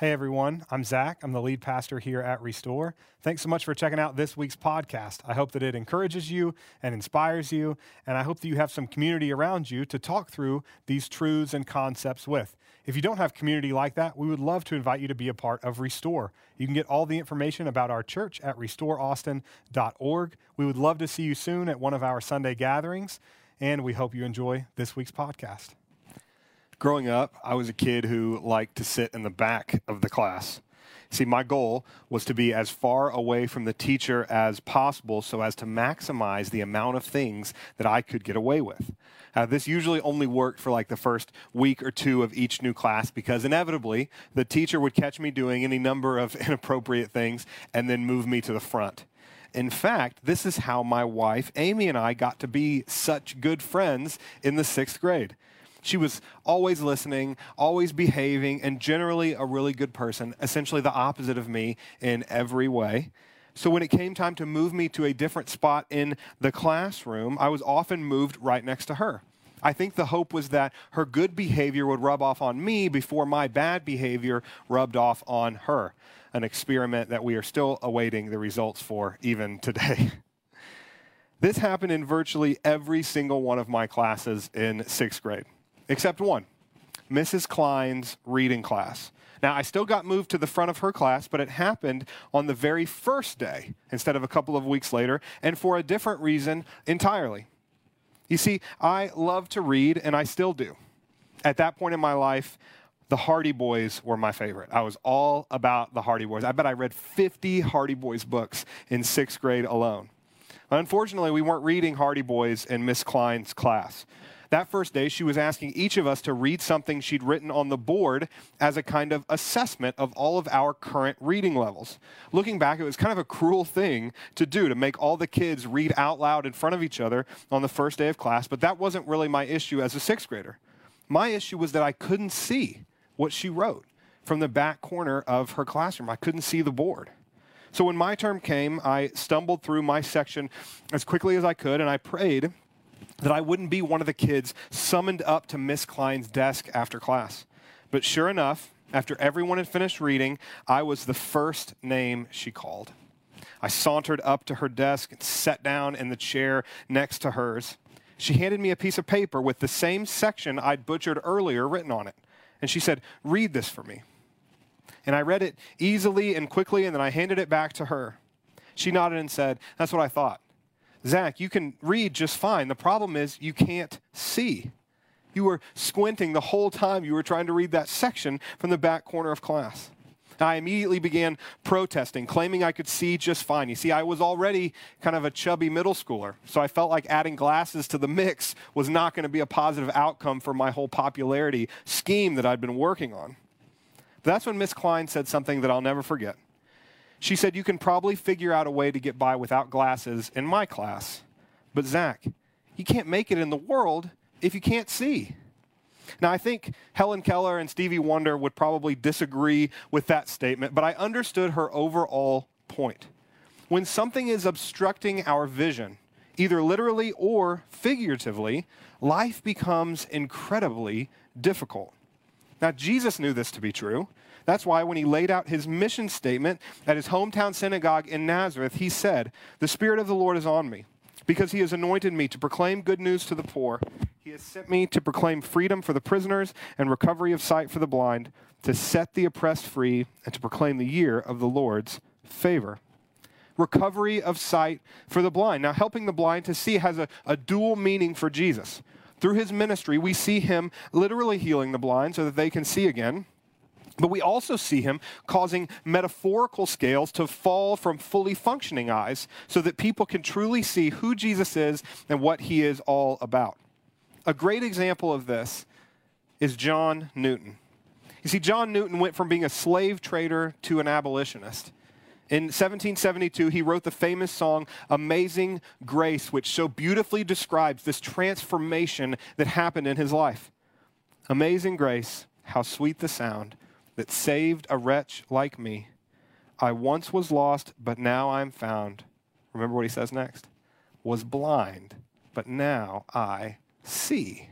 Hey everyone, I'm Zach. I'm the lead pastor here at Restore. Thanks so much for checking out this week's podcast. I hope that it encourages you and inspires you, and I hope that you have some community around you to talk through these truths and concepts with. If you don't have community like that, we would love to invite you to be a part of Restore. You can get all the information about our church at restoreaustin.org. We would love to see you soon at one of our Sunday gatherings, and we hope you enjoy this week's podcast. Growing up, I was a kid who liked to sit in the back of the class. See, my goal was to be as far away from the teacher as possible so as to maximize the amount of things that I could get away with. Uh, this usually only worked for like the first week or two of each new class because inevitably the teacher would catch me doing any number of inappropriate things and then move me to the front. In fact, this is how my wife, Amy, and I got to be such good friends in the sixth grade. She was always listening, always behaving, and generally a really good person, essentially the opposite of me in every way. So when it came time to move me to a different spot in the classroom, I was often moved right next to her. I think the hope was that her good behavior would rub off on me before my bad behavior rubbed off on her. An experiment that we are still awaiting the results for even today. This happened in virtually every single one of my classes in sixth grade except one Mrs. Klein's reading class. Now, I still got moved to the front of her class, but it happened on the very first day instead of a couple of weeks later, and for a different reason entirely. You see, I love to read, and I still do. At that point in my life, the Hardy Boys were my favorite. I was all about the Hardy Boys. I bet I read 50 Hardy Boys books in sixth grade alone. Unfortunately, we weren't reading Hardy Boys in Miss Klein's class. That first day, she was asking each of us to read something she'd written on the board as a kind of assessment of all of our current reading levels. Looking back, it was kind of a cruel thing to do to make all the kids read out loud in front of each other on the first day of class, but that wasn't really my issue as a sixth grader. My issue was that I couldn't see what she wrote from the back corner of her classroom. I couldn't see the board. So when my term came, I stumbled through my section as quickly as I could and I prayed that I wouldn't be one of the kids summoned up to Miss Klein's desk after class. But sure enough, after everyone had finished reading, I was the first name she called. I sauntered up to her desk and sat down in the chair next to hers. She handed me a piece of paper with the same section I'd butchered earlier written on it. And she said, Read this for me. And I read it easily and quickly, and then I handed it back to her. She nodded and said, That's what I thought. Zach, you can read just fine. The problem is you can't see. You were squinting the whole time you were trying to read that section from the back corner of class. I immediately began protesting, claiming I could see just fine. You see, I was already kind of a chubby middle schooler, so I felt like adding glasses to the mix was not going to be a positive outcome for my whole popularity scheme that I'd been working on. But that's when Miss Klein said something that I'll never forget. She said, You can probably figure out a way to get by without glasses in my class. But Zach, you can't make it in the world if you can't see. Now, I think Helen Keller and Stevie Wonder would probably disagree with that statement, but I understood her overall point. When something is obstructing our vision, either literally or figuratively, life becomes incredibly difficult. Now, Jesus knew this to be true. That's why when he laid out his mission statement at his hometown synagogue in Nazareth, he said, The Spirit of the Lord is on me, because he has anointed me to proclaim good news to the poor. He has sent me to proclaim freedom for the prisoners and recovery of sight for the blind, to set the oppressed free, and to proclaim the year of the Lord's favor recovery of sight for the blind. Now, helping the blind to see has a, a, dual meaning for Jesus. Through his ministry, we see him literally healing the blind so that they can see again. But we also see him causing metaphorical scales to fall from fully functioning eyes so that people can truly see who Jesus is and what he is all about. A great example of this is John Newton. You see, John Newton went from being a slave trader to an abolitionist. In 1772, he wrote the famous song Amazing Grace, which so beautifully describes this transformation that happened in his life. Amazing Grace, how sweet the sound that saved a wretch like me. I once was lost, but now I'm found. Remember what he says next? Was blind, but now I see.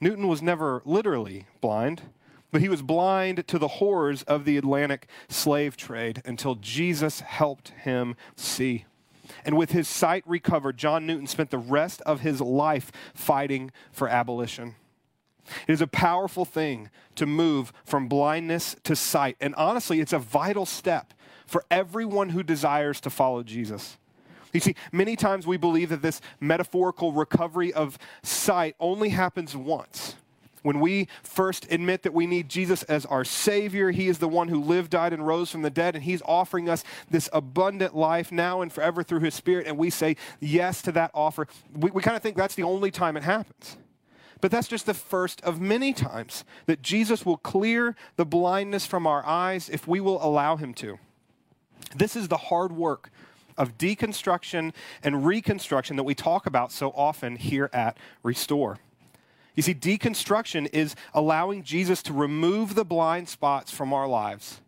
Newton was never literally blind, But he was blind to the horrors of the Atlantic slave trade until Jesus helped him see. And with his sight recovered, John Newton spent the rest of his life fighting for abolition. It is a powerful thing to move from blindness to sight. And honestly, it's a vital step for everyone who desires to follow Jesus. You see, many times we believe that this metaphorical recovery of sight only happens once. When we first admit that we need Jesus as our Savior, He is the one who lived, died, and rose from the dead, and He's offering us this abundant life now and forever through His Spirit, and we say yes to that offer. We, we kind of think that's the only time it happens. But that's just the first of many times that Jesus will clear the blindness from our eyes if we will allow Him to. This is the hard work of deconstruction and reconstruction that we talk about so often here at Restore. You see, deconstruction is allowing Jesus to remove the blind spots from our lives,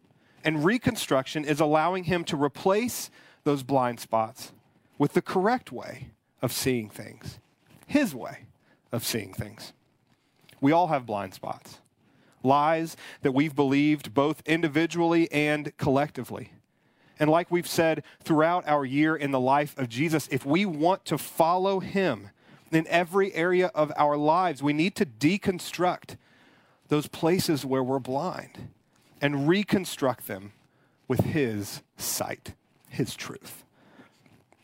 and reconstruction is allowing him to replace those blind spots with the correct way of seeing things, his way of seeing things. We all have blind spots, lies that we've believed both individually and collectively. And like we've said throughout our year in the life of Jesus, if we want to follow him, in every area of our lives. We need to deconstruct those places where we're blind and reconstruct them with His sight, His truth.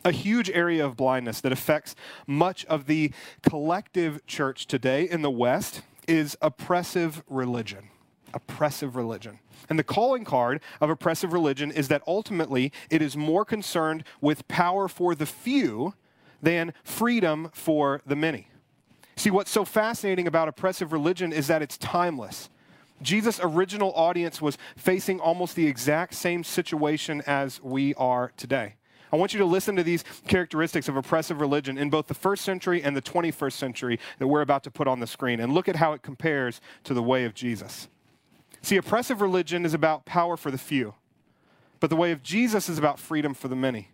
A huge area of blindness that affects much of the collective church today in the West is oppressive religion. Oppressive religion. And the calling card of oppressive religion is that ultimately it is more concerned with power for the few than freedom for the many. See, what's so fascinating about oppressive religion is that it's timeless. Jesus' original audience was facing almost the exact same situation as we are today. I want you to listen to these characteristics of oppressive religion in both the first century and the 21st century that we're about to put on the screen and look at how it compares to the way of Jesus. See, oppressive religion is about power for the few, but the way of Jesus is about freedom for the many.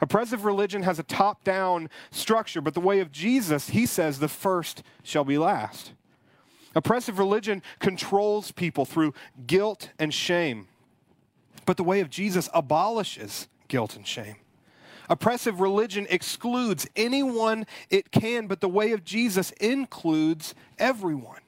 Oppressive religion has a top down structure, but the way of Jesus, he says, the first shall be last. Oppressive religion controls people through guilt and shame, but the way of Jesus abolishes guilt and shame. Oppressive religion excludes anyone it can, but the way of Jesus includes everyone.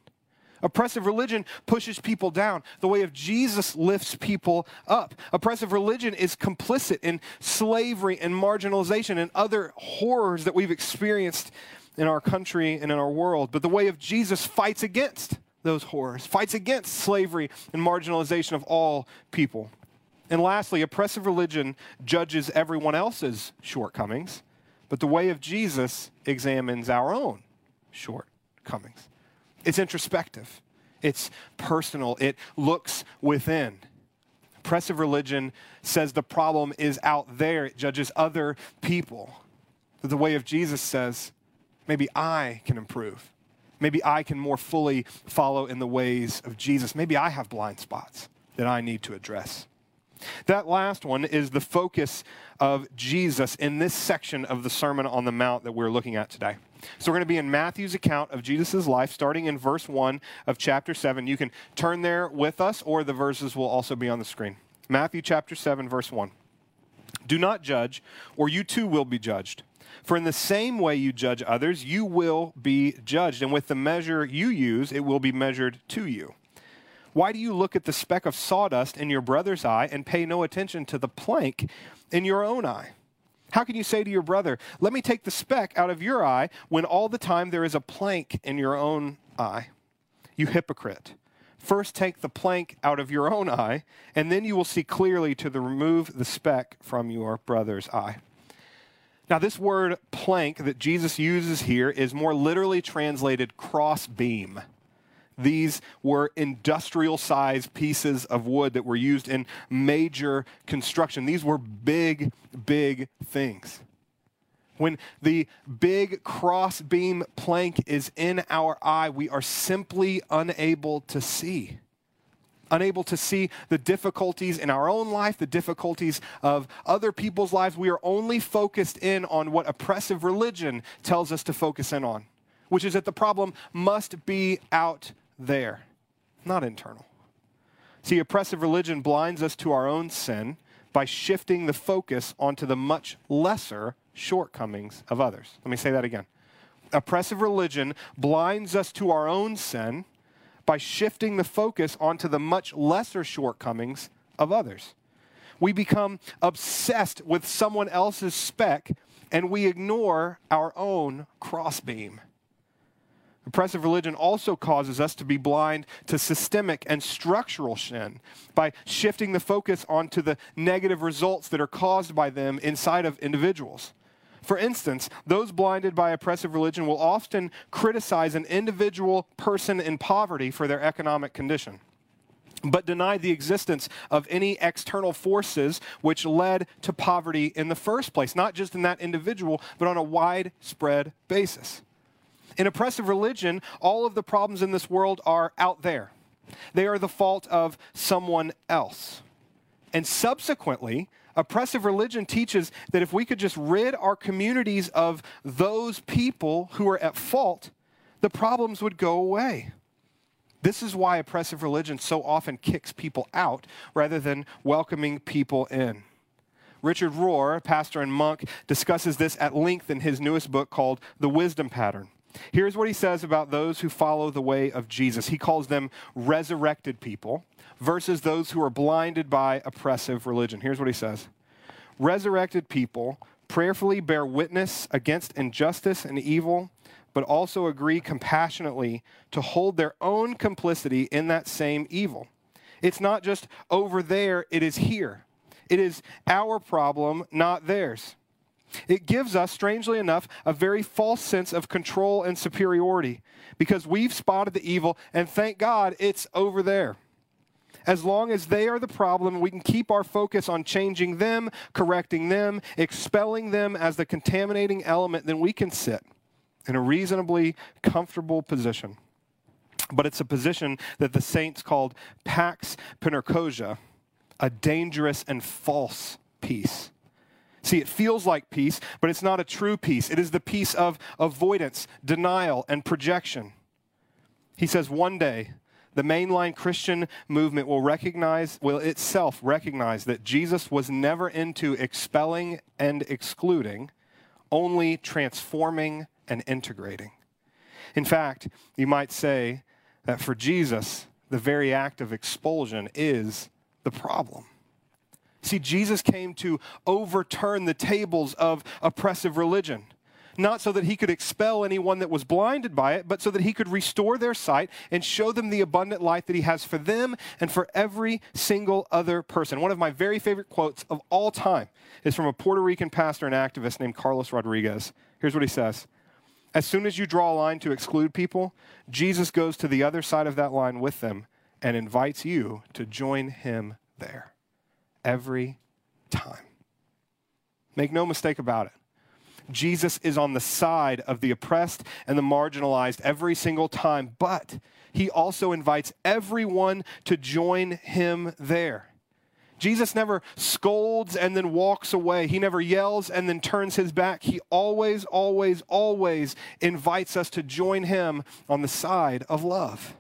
Oppressive religion pushes people down. The way of Jesus lifts people up. Oppressive religion is complicit in slavery and marginalization and other horrors that we've experienced in our country and in our world. But the way of Jesus fights against those horrors, fights against slavery and marginalization of all people. And lastly, oppressive religion judges everyone else's shortcomings, but the way of Jesus examines our own shortcomings. It's introspective, it's personal, it looks within. Oppressive religion says the problem is out there, it judges other people. But the way of Jesus says, maybe I can improve. Maybe I can more fully follow in the ways of Jesus. Maybe I have blind spots that I need to address. That last one is the focus of Jesus in this section of the Sermon on the Mount that we're looking at today. So we're going to be in Matthew's account of Jesus' life, starting in verse 1 of chapter 7. You can turn there with us, or the verses will also be on the screen. Matthew chapter 7, verse 1. Do not judge, or you too will be judged. For in the same way you judge others, you will be judged. And with the measure you use, it will be measured to you. Why do you look at the speck of sawdust in your brother's eye and pay no attention to the plank in your own eye? How can you say to your brother, Let me take the speck out of your eye, when all the time there is a plank in your own eye? You hypocrite. First take the plank out of your own eye, and then you will see clearly to the remove the speck from your brother's eye. Now, this word plank that Jesus uses here is more literally translated cross beam. These were industrial sized pieces of wood that were used in major construction. These were big, big things. When the big crossbeam plank is in our eye, we are simply unable to see. Unable to see the difficulties in our own life, the difficulties of other people's lives. We are only focused in on what oppressive religion tells us to focus in on, which is that the problem must be out there, not internal. See, oppressive religion blinds us to our own sin by shifting the focus onto the much lesser shortcomings of others. Let me say that again. Oppressive religion blinds us to our own sin by shifting the focus onto the much lesser shortcomings of others. We become obsessed with someone else's speck and we ignore our own crossbeam. Oppressive religion also causes us to be blind to systemic and structural sin by shifting the focus onto the negative results that are caused by them inside of individuals. For instance, those blinded by oppressive religion will often criticize an individual person in poverty for their economic condition, but deny the existence of any external forces which led to poverty in the first place, not just in that individual, but on a widespread basis. In oppressive religion, all of the problems in this world are out there. They are the fault of someone else. And subsequently, oppressive religion teaches that if we could just rid our communities of those people who are at fault, the problems would go away. This is why oppressive religion so often kicks people out rather than welcoming people in. Richard Rohr, pastor and monk, discusses this at length in his newest book called The Wisdom Pattern. Here's what he says about those who follow the way of Jesus. He calls them resurrected people versus those who are blinded by oppressive religion. Here's what he says Resurrected people prayerfully bear witness against injustice and evil, but also agree compassionately to hold their own complicity in that same evil. It's not just over there, it is here. It is our problem, not theirs. It gives us, strangely enough, a very false sense of control and superiority because we've spotted the evil, and thank God it's over there. As long as they are the problem, we can keep our focus on changing them, correcting them, expelling them as the contaminating element, then we can sit in a reasonably comfortable position. But it's a position that the saints called pax perniciosa, a dangerous and false peace. See, it feels like peace, but it's not a true peace. It is the peace of avoidance, denial, and projection. He says one day, the mainline Christian movement will recognize, will itself recognize that Jesus was never into expelling and excluding, only transforming and integrating. In fact, you might say that for Jesus, the very act of expulsion is the problem. See, Jesus came to overturn the tables of oppressive religion. Not so that he could expel anyone that was blinded by it, but so that he could restore their sight and show them the abundant light that he has for them and for every single other person. One of my very favorite quotes of all time is from a Puerto Rican pastor and activist named Carlos Rodriguez. Here's what he says As soon as you draw a line to exclude people, Jesus goes to the other side of that line with them and invites you to join him there every time. Make no mistake about it. Jesus is on the side of the oppressed and the marginalized every single time, but he also invites everyone to join him there. Jesus never scolds and then walks away. He never yells and then turns his back. He always, always, always invites us to join him on the side of love.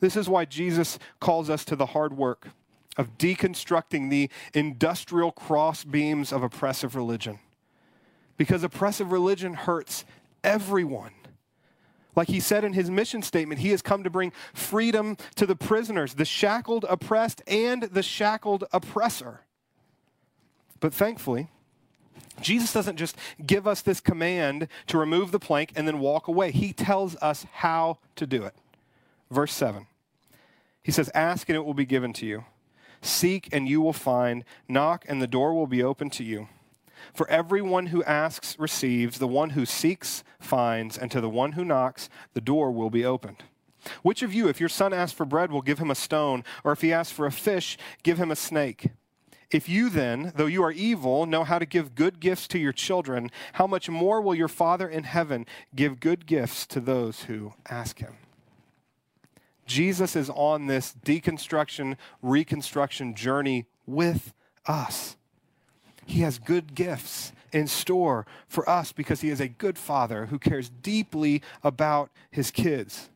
This is why Jesus calls us to the hard work of deconstructing the industrial cross beams of oppressive religion. Because oppressive religion hurts everyone. Like he said in his mission statement, he has come to bring freedom to the prisoners, the shackled oppressed, and the shackled oppressor. But thankfully, Jesus doesn't just give us this command to remove the plank and then walk away. He tells us how to do it. Verse 7. He says, Ask and it will be given to you. Seek and you will find. Knock and the door will be open to you. For everyone who asks receives, the one who seeks finds, and to the one who knocks, the door will be opened. Which of you, if your son asks for bread, will give him a stone, or if he asks for a fish, give him a snake? If you then, though you are evil, know how to give good gifts to your children, how much more will your Father in heaven give good gifts to those who ask him? Jesus is on this deconstruction, reconstruction journey with us. He has good gifts in store for us because he is a good father who cares deeply about his kids.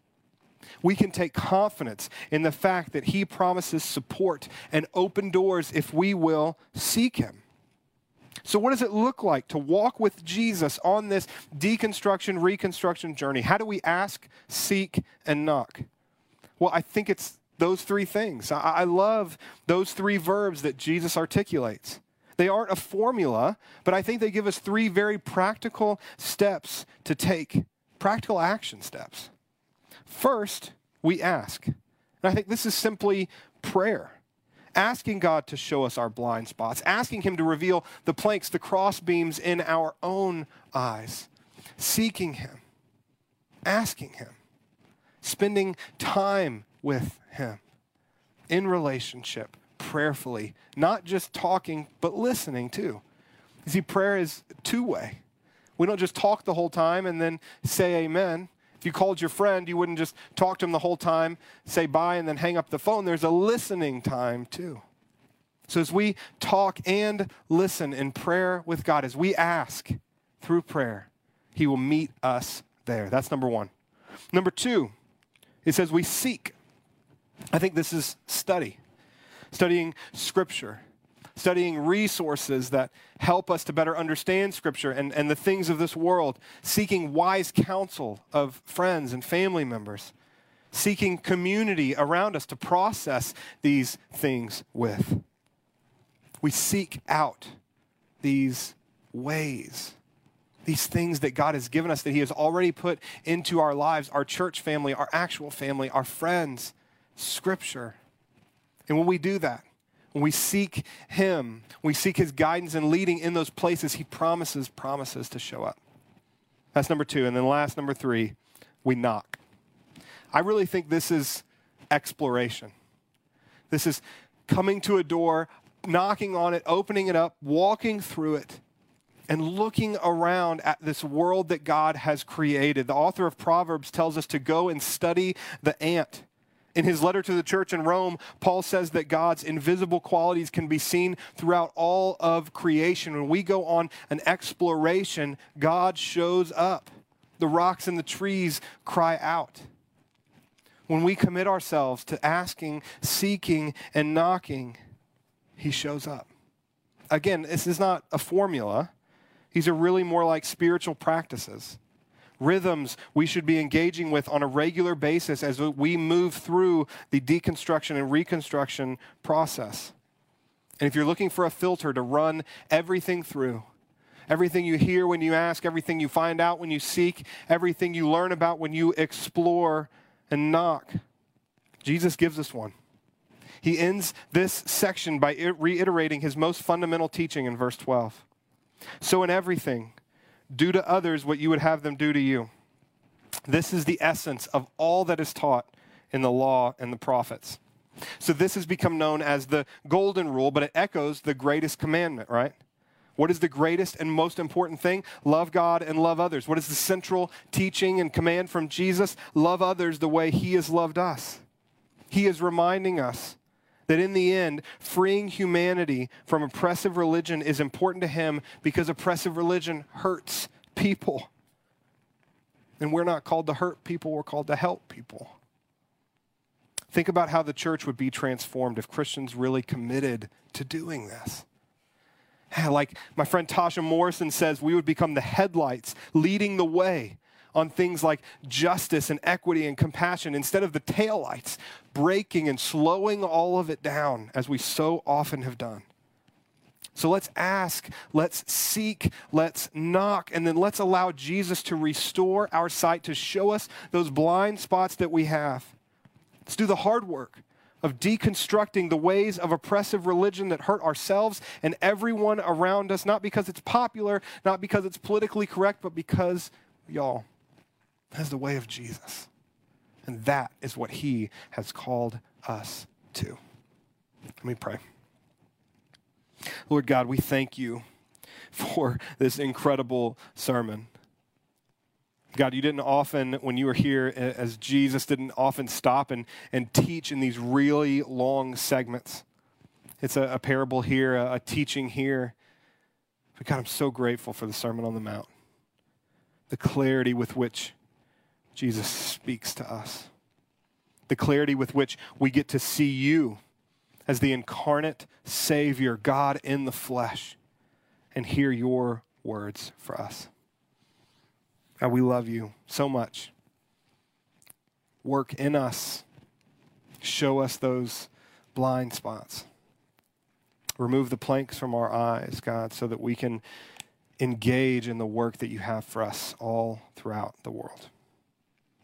We can take confidence in the fact that He promises support and open doors if we will seek Him. So, what does it look like to walk with Jesus on this deconstruction, reconstruction journey? How do we ask, seek, and knock? Well, I think it's those three things. I, I love those three verbs that Jesus articulates. They aren't a formula, but I think they give us three very practical steps to take, practical action steps. First, we ask. And I think this is simply prayer asking God to show us our blind spots, asking Him to reveal the planks, the cross beams in our own eyes, seeking Him, asking Him, spending time with Him in relationship, prayerfully, not just talking, but listening too. You see, prayer is two way. We don't just talk the whole time and then say amen. If you called your friend, you wouldn't just talk to him the whole time, say bye, and then hang up the phone. There's a listening time too. So as we talk and listen in prayer with God, as we ask through prayer, He will meet us there. That's number one. Number two, it says we seek. I think this is study, studying Scripture. Studying resources that help us to better understand Scripture and, and the things of this world, seeking wise counsel of friends and family members, seeking community around us to process these things with. We seek out these ways, these things that God has given us, that He has already put into our lives, our church family, our actual family, our friends, Scripture. And when we do that, when we seek Him, we seek His guidance and leading in those places, He promises, promises to show up. That's number two. And then last, number three, we knock. I really think this is exploration. This is coming to a door, knocking on it, opening it up, walking through it, and looking around at this world that God has created. The author of Proverbs tells us to go and study the ant in his letter to the church in Rome, Paul says that God's invisible qualities can be seen throughout all of creation. When we go on an exploration, God shows up. The rocks and the trees cry out. When we commit ourselves to asking, seeking, and knocking, he shows up. Again, this is not a formula. These are really more like spiritual practices rhythms we should be engaging with on a regular basis as we move through the deconstruction and reconstruction process. And if you're looking for a filter to run everything through, everything you hear when you ask, everything you find out when you seek, everything you learn about when you explore and knock, Jesus gives us one. He ends this section by reiterating his most fundamental teaching in verse 12. So, in everything, do to others what you would have them do to you. This is the essence of all that is taught in the law and the prophets. So this has become known as the golden rule, but it echoes the greatest commandment, right? What is the greatest and most important thing? Love God and love others. What is the central teaching and command from Jesus? Love others the way he has loved us. He is reminding us that in the end, freeing humanity from oppressive religion is important to him because oppressive religion hurts people. And we're not called to hurt people, we're called to help people. Think about how the church would be transformed if Christians really committed to doing this. Like my friend Tasha Morrison says, we would become the headlights leading the way on things like justice and equity and compassion instead of the taillights, braking and slowing all of it down as we so often have done. So let's ask, let's seek, let's knock, and then let's allow Jesus to restore our sight, to show us those blind spots that we have. Let's do the hard work of deconstructing the ways of oppressive religion that hurt ourselves and everyone around us, not because it's popular, not because it's politically correct, but because, y'all, that's the way of Jesus. And that is what he has called us to. Let me pray. Lord God, we thank you for this incredible sermon. God, you didn't often, when you were here as Jesus, didn't often stop and, and teach in these really long segments. It's a, a parable here, a, a teaching here. But God, I'm so grateful for the Sermon on the Mount, the clarity with which Jesus speaks to us. the clarity with which we get to see you as the incarnate Savior, God in the flesh, and hear your words for us. God, we love you so much. Work in us, show us those blind spots. Remove the planks from our eyes, God, so that we can engage in the work that you have for us all throughout the world.